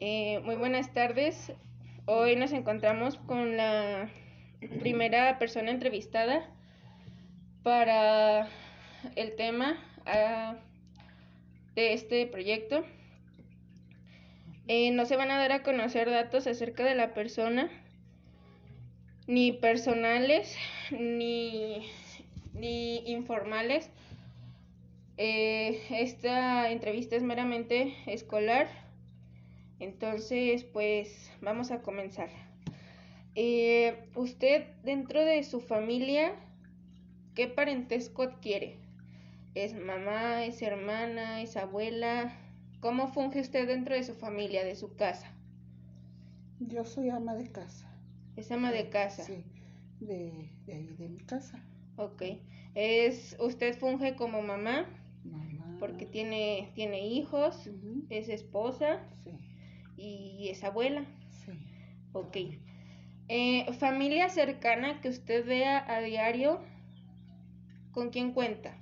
Eh, muy buenas tardes. Hoy nos encontramos con la primera persona entrevistada para el tema ah, de este proyecto. Eh, no se van a dar a conocer datos acerca de la persona, ni personales, ni, ni informales. Eh, esta entrevista es meramente escolar, entonces pues vamos a comenzar. Eh, usted dentro de su familia, ¿qué parentesco adquiere? ¿Es mamá, es hermana, es abuela? ¿Cómo funge usted dentro de su familia, de su casa? Yo soy ama de casa. Es ama de casa. Sí, de, de ahí, de mi casa. Ok. Es, ¿Usted funge como mamá? Mamá. Porque tiene, tiene hijos, es esposa Sí, y es abuela. sí. Ok. Eh, familia cercana que usted vea a diario, ¿con quién cuenta?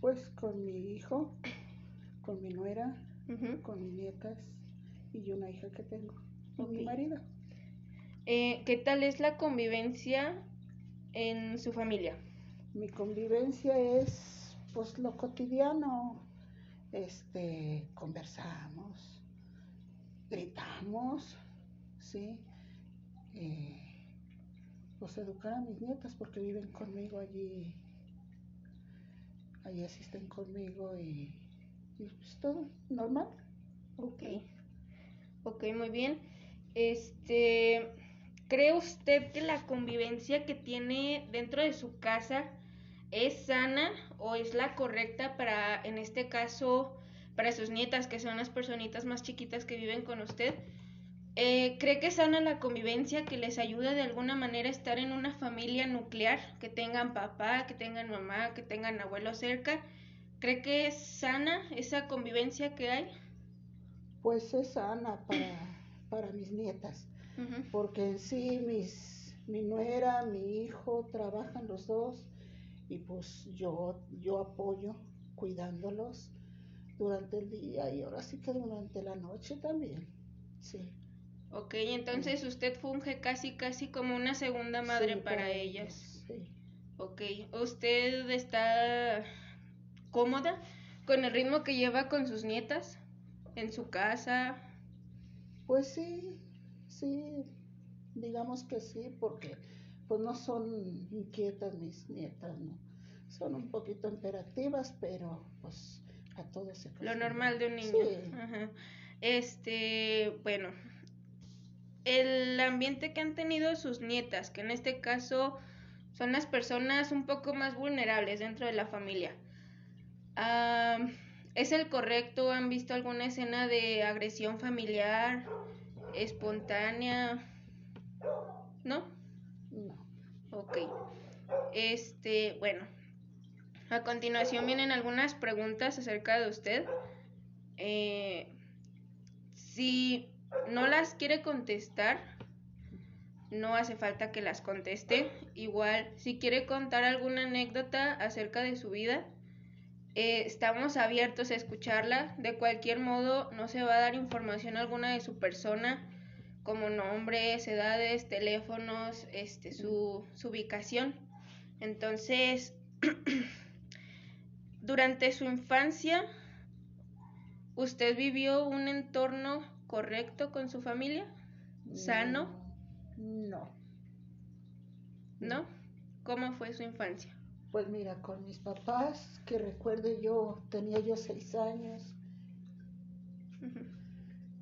Pues con mi hijo, con mi nuera, con mis nietas y una hija que tengo. Y mi marido. Eh, ¿Qué tal es la convivencia en su familia? Mi convivencia es pues lo cotidiano. Este, conversamos, gritamos, ¿sí? Eh, pues educar a mis nietas porque viven conmigo allí, allí asisten conmigo y, y pues todo normal. Ok. Ok, muy bien. Este, ¿cree usted que la convivencia que tiene dentro de su casa es sana o es la correcta para, en este caso, para sus nietas, que son las personitas más chiquitas que viven con usted? Eh, ¿Cree que sana la convivencia que les ayuda de alguna manera a estar en una familia nuclear, que tengan papá, que tengan mamá, que tengan abuelo cerca? ¿Cree que es sana esa convivencia que hay? Pues es sana para, para mis nietas. Porque en sí mis, mi nuera, mi hijo trabajan los dos y pues yo, yo apoyo cuidándolos durante el día y ahora sí que durante la noche también. Sí. Ok, entonces usted funge casi casi como una segunda madre Sí, para ellas. Sí. Ok, ¿usted está cómoda con el ritmo que lleva con sus nietas en su casa? Pues sí, sí, digamos que sí, porque pues no son inquietas mis nietas, ¿no? Son un poquito imperativas, pero pues a todos se Lo normal de un niño. Sí. Ajá. Este, bueno, el ambiente que han tenido sus nietas, que en este caso son las personas un poco más vulnerables dentro de la familia. Ah, ¿Es el correcto? ¿Han visto alguna escena de agresión familiar espontánea? ¿No? No. Ok. Este, bueno. A continuación vienen algunas preguntas acerca de usted. Eh, si no las quiere contestar, no hace falta que las conteste. Igual, si quiere contar alguna anécdota acerca de su vida, eh, estamos abiertos a escucharla. De cualquier modo, no se va a dar información alguna de su persona, como nombres, edades, teléfonos, este, su, su ubicación. Entonces, durante su infancia, ¿usted vivió un entorno correcto con su familia? ¿Sano? No. ¿No? ¿Cómo fue su infancia? Pues mira, con mis papás, que recuerde yo, tenía yo seis años,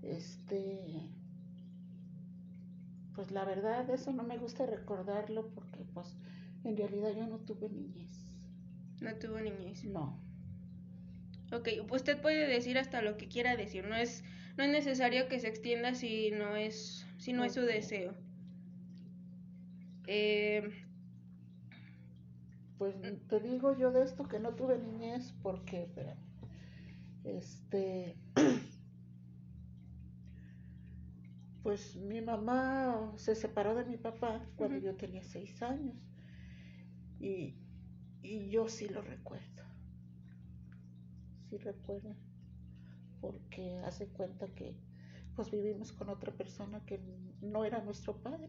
este, pues la verdad eso no me gusta recordarlo porque pues en realidad yo no tuve niñez. No tuvo niñez. No. Ok, usted puede decir hasta lo que quiera decir, no es, no es necesario que se extienda si no es, si no es su deseo. Eh, Pues te digo yo de esto que no tuve niñez porque, espérame, este, pues mi mamá se separó de mi papá cuando yo tenía seis años y, y yo sí lo recuerdo, sí recuerdo, porque hace cuenta que pues vivimos con otra persona que no era nuestro padre.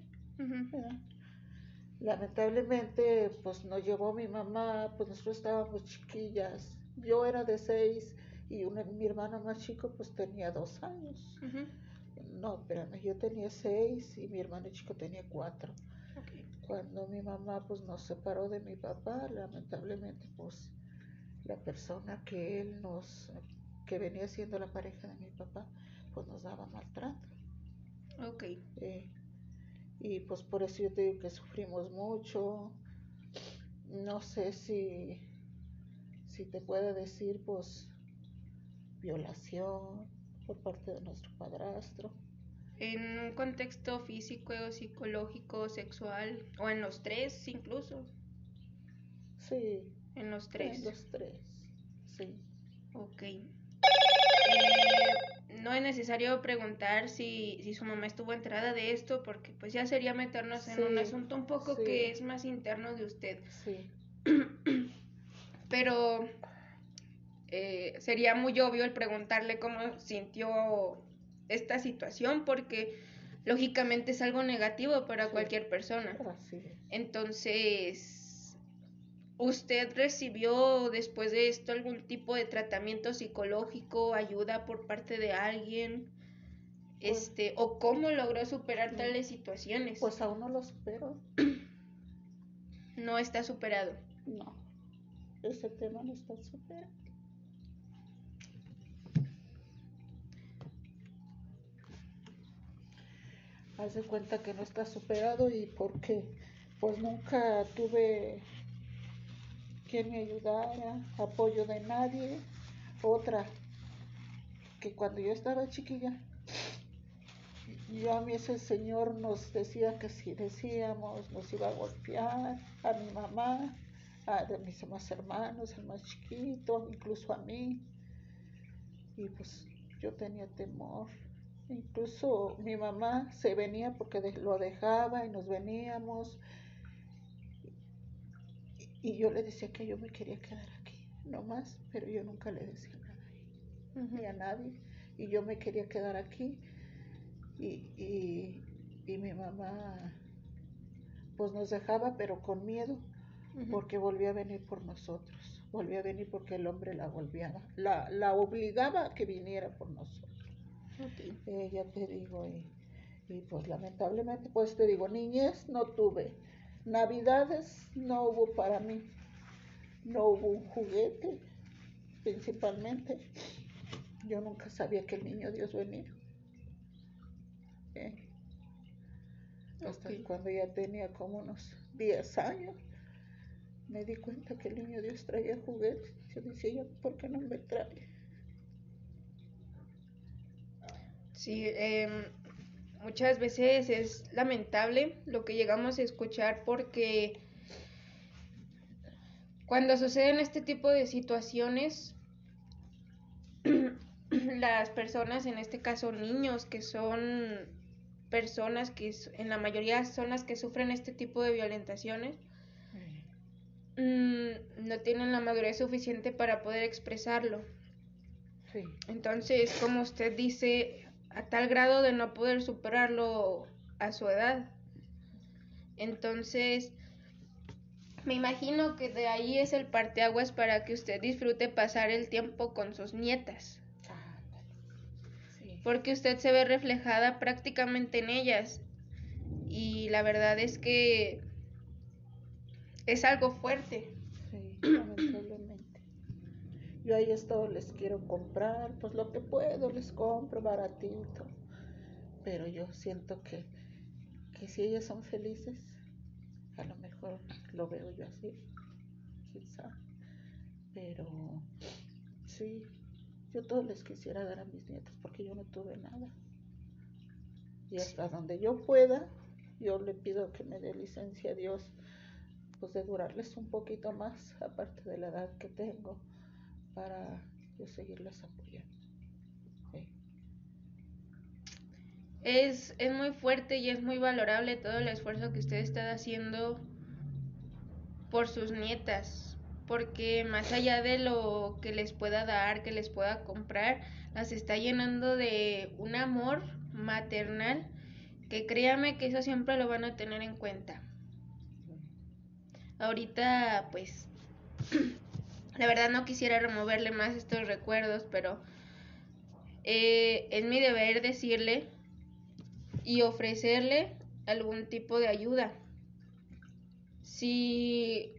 Lamentablemente, pues nos llevó mi mamá, pues nosotros estábamos chiquillas. Yo era de seis y mi hermano más chico pues tenía dos años. No, espérame, yo tenía seis y mi hermano chico tenía cuatro. Cuando mi mamá pues nos separó de mi papá, lamentablemente pues la persona que él nos, que venía siendo la pareja de mi papá, pues nos daba maltrato. Ok. Eh, y pues por eso yo te digo que sufrimos mucho. No sé si, si te puedo decir pues violación por parte de nuestro padrastro en un contexto físico, psicológico, sexual, o en los tres incluso. Sí. En los tres. En los tres, sí. Ok. Eh, no es necesario preguntar si, si, su mamá estuvo enterada de esto, porque pues ya sería meternos en un asunto un poco que es más interno de usted. Sí. Pero eh, sería muy obvio el preguntarle cómo sintió esta situación porque lógicamente es algo negativo para cualquier persona. Entonces, ¿usted recibió después de esto algún tipo de tratamiento psicológico, ayuda por parte de alguien? Pues este, o cómo logró superar tales situaciones? Pues aún no lo supero. no está superado. No. Ese tema no está superado. Haz de cuenta que no está superado y porque pues nunca tuve quien me ayudara, apoyo de nadie. Otra, que cuando yo estaba chiquilla, yo a mí ese señor nos decía que si decíamos nos iba a golpear, a mi mamá, a mis demás hermanos, al más chiquito, incluso a mí. Y pues yo tenía temor. Incluso mi mamá se venía porque lo dejaba y nos veníamos. Y yo le decía que yo me quería quedar aquí, no más, pero yo nunca le decía nada ahí, ni a nadie. Y yo me quería quedar aquí. Y, y, mi mamá pues nos dejaba, pero con miedo, porque volvía a venir por nosotros. Volvía a venir porque el hombre la volvía, la, la obligaba a que viniera por nosotros. Eh, ya te digo, y, pues lamentablemente, pues te digo, niñez no tuve, navidades no hubo para mí, no hubo un juguete, principalmente. Yo nunca sabía que el niño Dios venía. Eh, hasta cuando ya tenía como unos 10 años, me di cuenta que el niño Dios traía juguetes. Yo decía, ¿por qué no me trae? Sí, em, muchas veces es lamentable lo que llegamos a escuchar porque cuando suceden este tipo de situaciones, las personas, en este caso niños, que son personas que en la mayoría son las que sufren este tipo de violentaciones, mm, no tienen la madurez suficiente para poder expresarlo. Entonces, como usted dice, a tal grado de no poder superarlo a su edad. Entonces, me imagino que de ahí es el parteaguas para que usted disfrute pasar el tiempo con sus nietas. Porque usted se ve reflejada prácticamente en ellas. Y la verdad es que es algo fuerte. Yo ahí esto les quiero comprar, pues lo que puedo les compro baratito. Pero yo siento que, que si ellas son felices, a lo mejor lo veo yo así, quizá. Pero sí, yo todo les quisiera dar a mis nietos porque yo no tuve nada. Y hasta donde yo pueda, yo le pido que me dé licencia a Dios, pues de durarles un poquito más, aparte de la edad que tengo para seguirlas apoyando. Es, es muy fuerte y es muy valorable todo el esfuerzo que usted está haciendo por sus nietas, porque más allá de lo que les pueda dar, que les pueda comprar, las está llenando de un amor maternal que créame que eso siempre lo van a tener en cuenta. Ahorita, pues, la verdad no quisiera removerle más estos recuerdos, pero eh, es mi deber decirle y ofrecerle algún tipo de ayuda. Si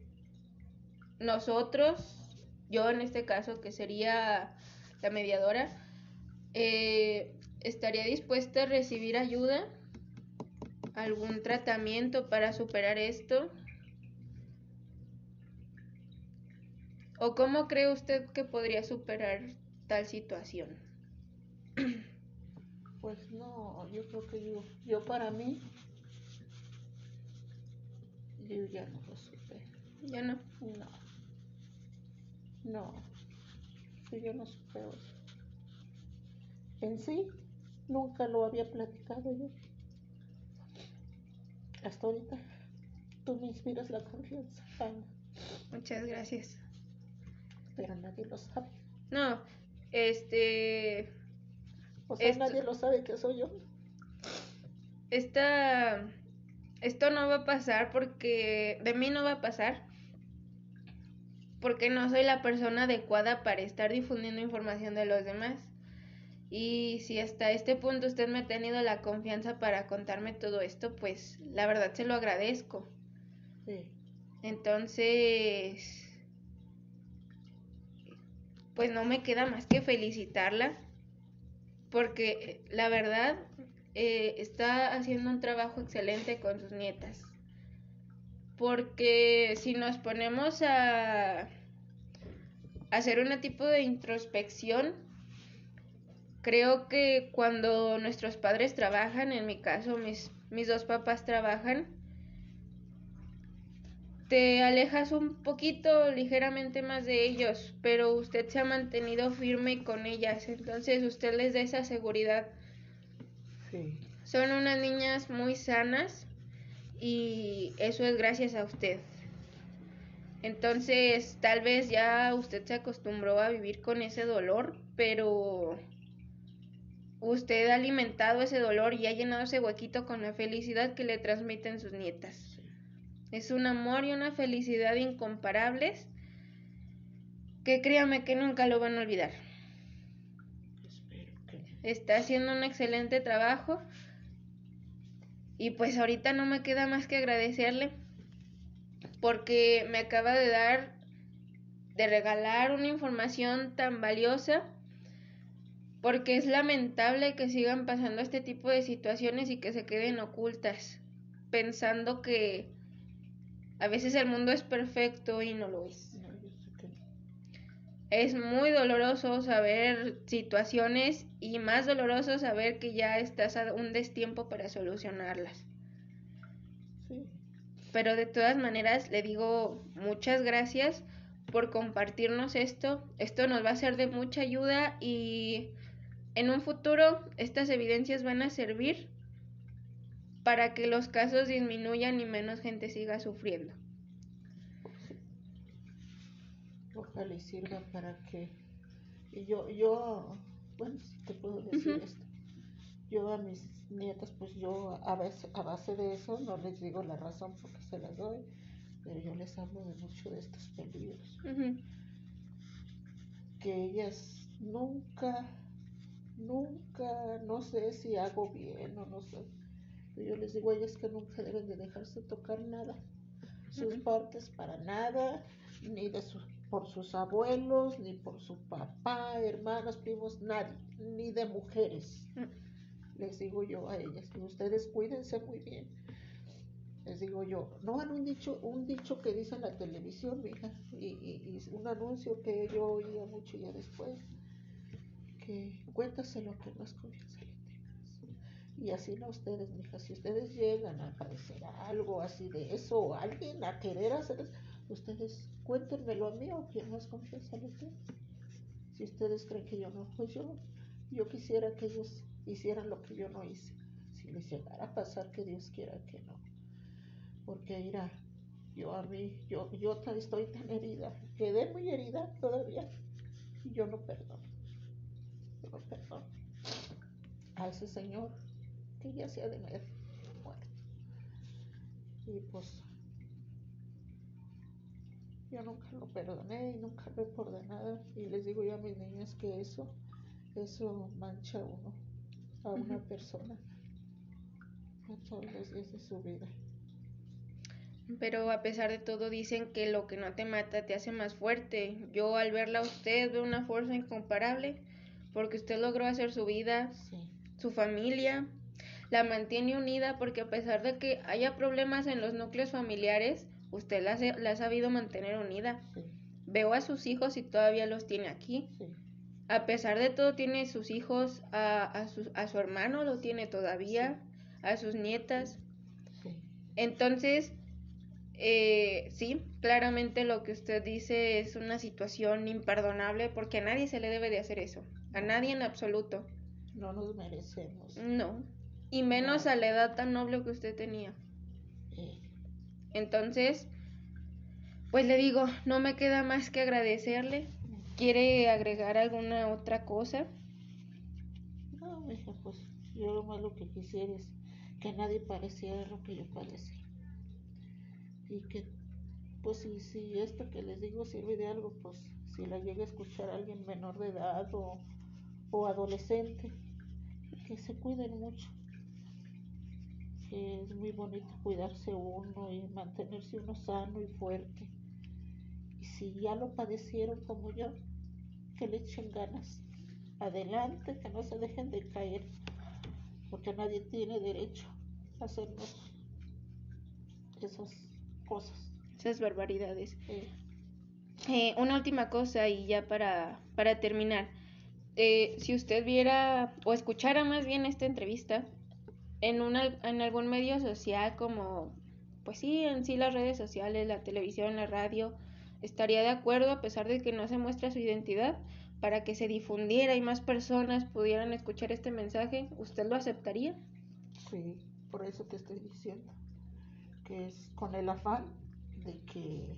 nosotros, yo en este caso que sería la mediadora, eh, estaría dispuesta a recibir ayuda, algún tratamiento para superar esto. ¿O cómo cree usted que podría superar tal situación? Pues no, yo creo que yo, yo para mí, yo ya no lo supe. ¿Ya no? No. No. yo no supe eso. En sí, nunca lo había platicado yo. Hasta ahorita, tú me inspiras la confianza, Muchas gracias. Pero nadie lo sabe. No, este o sea, nadie lo sabe que soy yo. Esta, esto no va a pasar porque de mí no va a pasar. Porque no soy la persona adecuada para estar difundiendo información de los demás. Y si hasta este punto usted me ha tenido la confianza para contarme todo esto, pues la verdad se lo agradezco. Sí. Entonces, pues no me queda más que felicitarla porque la verdad eh, está haciendo un trabajo excelente con sus nietas. Porque si nos ponemos a hacer un tipo de introspección, creo que cuando nuestros padres trabajan, en mi caso mis, mis dos papás trabajan, te alejas un poquito ligeramente más de ellos, pero usted se ha mantenido firme con ellas, entonces usted les da esa seguridad. Sí. Son unas niñas muy sanas y eso es gracias a usted. Entonces, tal vez ya usted se acostumbró a vivir con ese dolor, pero usted ha alimentado ese dolor y ha llenado ese huequito con la felicidad que le transmiten sus nietas. Es un amor y una felicidad incomparables que créame que nunca lo van a olvidar. Está haciendo un excelente trabajo y pues ahorita no me queda más que agradecerle porque me acaba de dar, de regalar una información tan valiosa porque es lamentable que sigan pasando este tipo de situaciones y que se queden ocultas pensando que a veces el mundo es perfecto y no lo es. Es muy doloroso saber situaciones y más doloroso saber que ya estás a un destiempo para solucionarlas. Pero de todas maneras le digo muchas gracias por compartirnos esto. Esto nos va a ser de mucha ayuda y en un futuro estas evidencias van a servir para que los casos disminuyan y menos gente siga sufriendo. Ojalá y sirva para que y yo yo bueno si te puedo decir esto. Yo a mis nietas pues yo a veces a base de eso no les digo la razón porque se las doy pero yo les hablo de mucho de estos peligros. Que ellas nunca nunca no sé si hago bien o no sé yo les digo a ellas que nunca deben de dejarse tocar nada, sus partes para nada, ni de su, por sus abuelos, ni por su papá, hermanos, primos, nadie, ni de mujeres. Les digo yo a ellas, que ustedes cuídense muy bien. Les digo yo, no han un dicho, un dicho que dice en la televisión, mija, y, y, y un anuncio que yo oía mucho ya después, que cuéntaselo que no es confianza y así no ustedes, mija, si ustedes llegan a padecer algo así de eso, o alguien a querer hacer eso, ustedes cuéntenmelo a mí o quien más confianza les dé. Si ustedes creen que yo no, pues yo, yo quisiera que ellos hicieran lo que yo no hice. Si les llegara a pasar, que Dios quiera que no. Porque irá, yo a mí, yo, yo estoy tan herida, quedé muy herida todavía y yo no perdono, yo no perdono a ese señor que ya se ha de ver muerto. Y pues yo nunca lo perdoné y nunca lo he perdonado y les digo yo a mis niños que eso, eso mancha a uno, a una persona, a todos los días de su vida. Pero a pesar de todo dicen que lo que no te mata te hace más fuerte. Yo al verla a usted veo una fuerza incomparable porque usted logró hacer su vida, su familia, la mantiene unida porque a pesar de que haya problemas en los núcleos familiares, usted la, ha sabido mantener unida. Veo a sus hijos y todavía los tiene aquí. A pesar de todo tiene sus hijos, a, a, su, a su hermano lo tiene todavía, a sus nietas. Entonces, eh, sí, claramente lo que usted dice es una situación imperdonable porque a nadie se le debe de hacer eso, a nadie en absoluto. No nos merecemos. No, y menos a la edad tan noble que usted tenía. Entonces, pues le digo, no me queda más que agradecerle. ¿Quiere agregar alguna otra cosa? No, hija, pues yo lo más lo que quisiera es que nadie pareciera lo que yo padecí y que pues si, si esto que les digo sirve de algo, pues si la llega a escuchar alguien menor de edad o, o adolescente, que se cuiden mucho, que es muy bonito cuidarse uno y mantenerse uno sano y fuerte. Y si ya lo padecieron como yo, que le echen ganas. Adelante, que no se dejen de caer, porque nadie tiene derecho a hacernos esas cosas. Esas barbaridades. Eh, una última cosa y ya para, para terminar. Eh, si usted viera o escuchara más bien esta entrevista en, una, en algún medio social como, pues sí, en sí las redes sociales, la televisión, la radio, estaría de acuerdo a pesar de que no se muestra su identidad para que se difundiera y más personas pudieran escuchar este mensaje, ¿usted lo aceptaría? Sí, por eso te estoy diciendo que es con el afán de que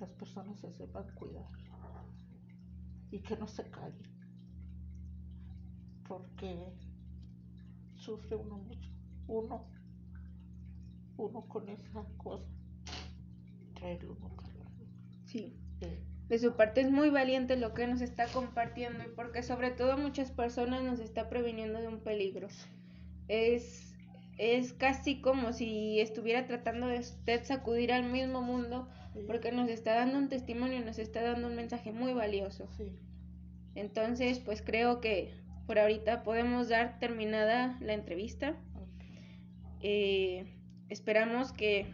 las personas se sepan cuidar y que no se callen, porque sufre uno mucho, uno, uno con esa cosa, traerlo uno Sí. De su parte es muy valiente lo que nos está compartiendo y porque sobre todo muchas personas nos está previniendo de un peligro. Es es casi como si estuviera tratando de usted sacudir al mismo mundo porque nos está dando un testimonio, nos está dando un mensaje muy valioso. Entonces, pues creo que por ahorita podemos dar terminada la entrevista. Eh, esperamos que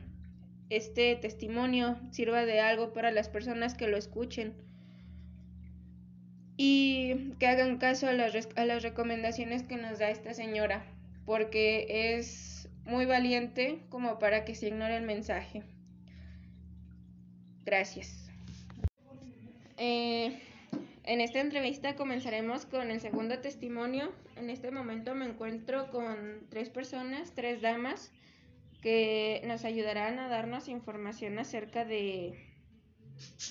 este testimonio sirva de algo para las personas que lo escuchen y que hagan caso a las, recomendaciones que nos da esta señora porque es muy valiente como para que se ignore el mensaje. Gracias. Eh, en esta entrevista comenzaremos con el segundo testimonio. En este momento me encuentro con tres personas, tres damas, que nos ayudarán a darnos información acerca de,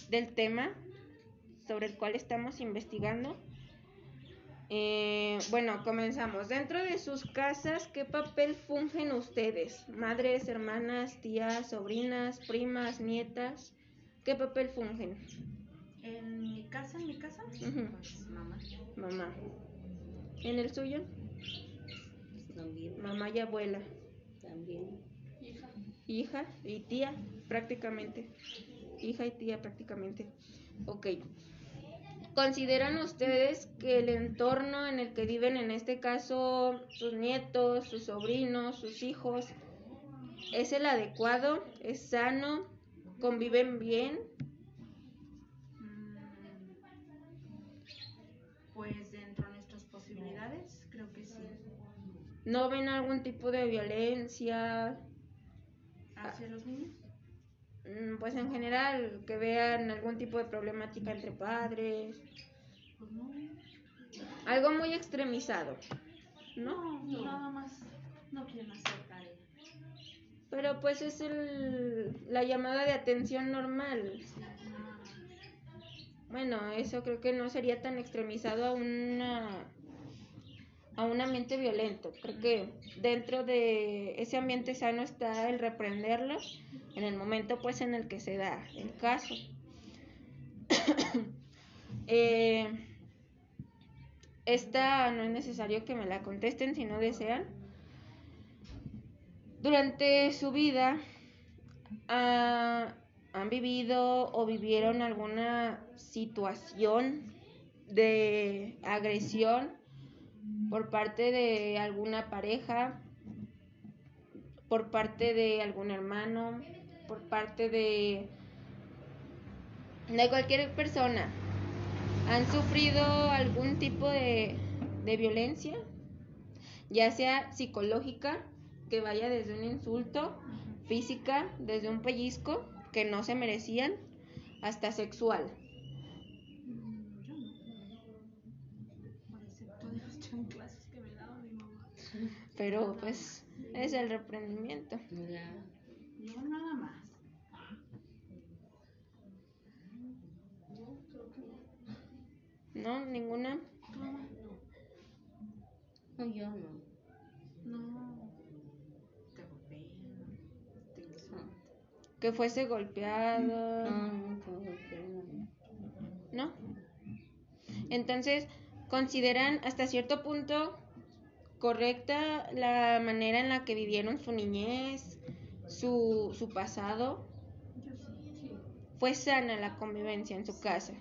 del tema sobre el cual estamos investigando. Eh, bueno, comenzamos. Dentro de sus casas, ¿qué papel fungen ustedes? Madres, hermanas, tías, sobrinas, primas, nietas. ¿Qué papel fungen? En mi casa, en mi casa, pues mamá. Mamá. ¿En el suyo? También. Mamá y abuela. También. Hija. Hija y tía, prácticamente. Hija y tía, prácticamente. Ok. ¿Consideran ustedes que el entorno en el que viven, en este caso sus nietos, sus sobrinos, sus hijos, es el adecuado? ¿Es sano? ¿Conviven bien? Pues dentro de nuestras posibilidades, creo que sí. ¿No ven algún tipo de violencia? ¿Hacia los niños? Mm, pues en general, que vean algún tipo de problemática entre padres. Pues no. Algo muy extremizado. ¿No? nada más no quieren hacer tarea. Pero pues es el, la llamada de atención normal. Bueno, eso creo que no sería tan extremizado a una a un ambiente violento. Creo que dentro de ese ambiente sano está el reprenderlo en el momento pues en el que se da el caso. eh, esta no es necesario que me la contesten si no desean. Durante su vida ah, han vivido o vivieron alguna situación de agresión por parte de alguna pareja, por parte de algún hermano, por parte de, de cualquier persona. ¿Han sufrido algún tipo de, de violencia? Ya sea psicológica, que vaya desde un insulto, física, desde un pellizco que no se merecían, hasta sexual. Pero pues es el reprendimiento. No, nada más. ¿No? ¿Ninguna? No, yo no. No. Te golpean. Te insultan. Que fuese golpeado. No. Entonces, ¿consideran hasta cierto punto correcta la manera en la que vivieron su niñez, su, su pasado? ¿Fue sana la convivencia en su casa?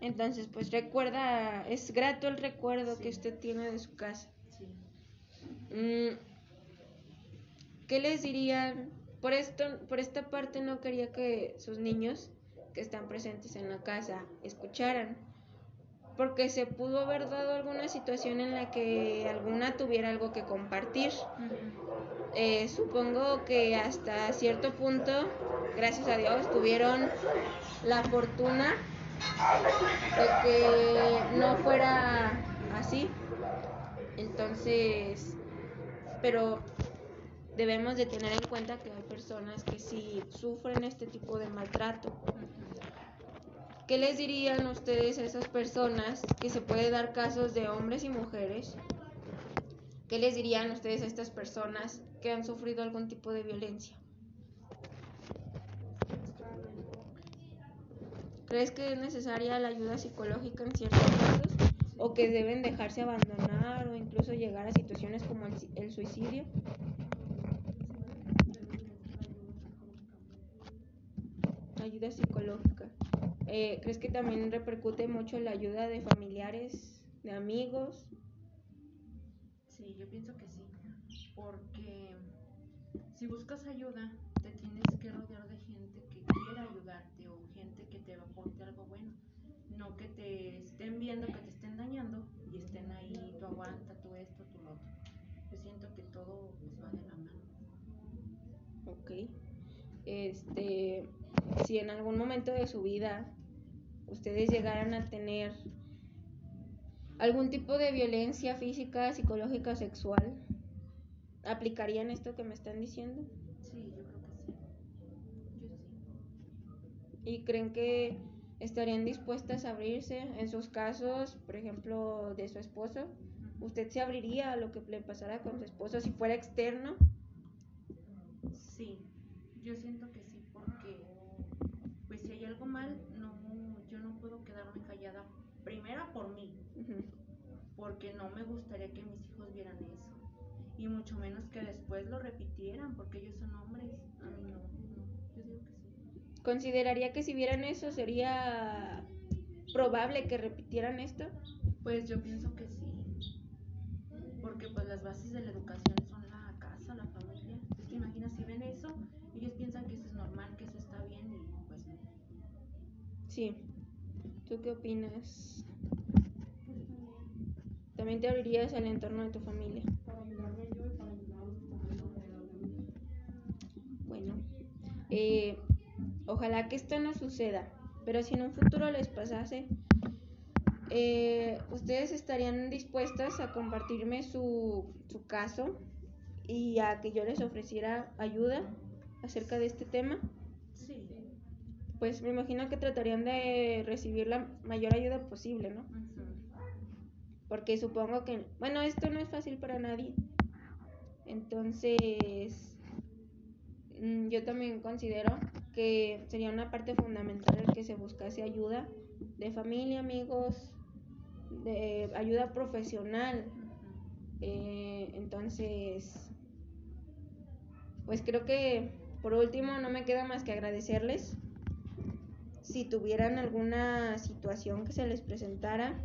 Entonces, pues recuerda, es grato el recuerdo que usted tiene de su casa. Sí. Mm, ¿Qué les dirían? Por esto, por esta parte no quería que sus niños que están presentes en la casa escucharan, porque se pudo haber dado alguna situación en la que alguna tuviera algo que compartir. Eh, supongo que hasta cierto punto, gracias a Dios, tuvieron la fortuna de que no fuera así. Entonces, pero debemos de tener en cuenta que hay personas que sí sufren este tipo de maltrato. ¿Qué les dirían ustedes a esas personas que se puede dar casos de hombres y mujeres? ¿Qué les dirían ustedes a estas personas que han sufrido algún tipo de violencia? ¿Crees que es necesaria la ayuda psicológica en ciertos casos? ¿O que deben dejarse abandonar o incluso llegar a situaciones como el, el suicidio? Ayuda psicológica. Eh, ¿Crees que también repercute mucho la ayuda de familiares, de amigos? Sí, yo pienso que sí. Porque si buscas ayuda, te tienes que rodear de gente que quiera ayudarte o gente que te aporte algo bueno. No que te estén viendo, que te estén dañando y estén ahí, tú aguanta, tú esto, tú lo otro. Yo siento que todo pues, va de la mano. Ok. Este, si en algún momento de su vida ustedes llegaran a tener algún tipo de violencia física, psicológica, sexual, ¿aplicarían esto que me están diciendo? Sí, yo creo que sí. Yo sí. ¿Y creen que estarían dispuestas a abrirse en sus casos, por ejemplo, de su esposo? ¿Usted se abriría a lo que le pasara con su esposo si fuera externo? Sí, yo siento que sí, porque pues si hay algo mal, no, yo no puedo quedarme callada. Primero por mí, porque no me gustaría que mis hijos vieran eso. Y mucho menos que después lo repitieran, porque ellos son hombres. A mí no, no. Yo digo que sí. ¿Consideraría que si vieran eso sería probable que repitieran esto? Pues yo pienso que sí. Porque pues las bases de la educación son la casa, la familia. Es que imagina si ven eso, ellos piensan que eso es normal, que eso está bien y pues no. Sí. ¿Tú qué opinas? También te abrirías al entorno de tu familia. Bueno, eh, ojalá que esto no suceda, pero si en un futuro les pasase, eh, ¿ustedes estarían dispuestas a compartirme su, su caso y a que yo les ofreciera ayuda acerca de este tema? Pues me imagino que tratarían de recibir la mayor ayuda posible, ¿no? Porque supongo que, bueno, esto no es fácil para nadie. Entonces, mm, yo también considero que sería una parte fundamental el que se buscase ayuda de familia, amigos, de ayuda profesional. Eh, entonces, pues creo que por último no me queda más que agradecerles. Si tuvieran alguna situación que se les presentara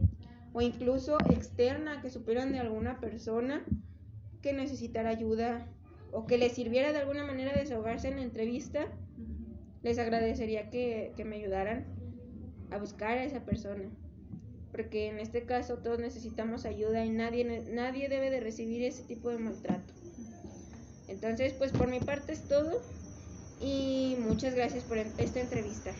o incluso externa que supieran de alguna persona que necesitara ayuda o que les sirviera de alguna manera desahogarse en la entrevista, les agradecería que, que me ayudaran a buscar a esa persona. Porque en este caso todos necesitamos ayuda y nadie, nadie debe de recibir ese tipo de maltrato. Entonces, pues por mi parte es todo y muchas gracias por esta entrevista.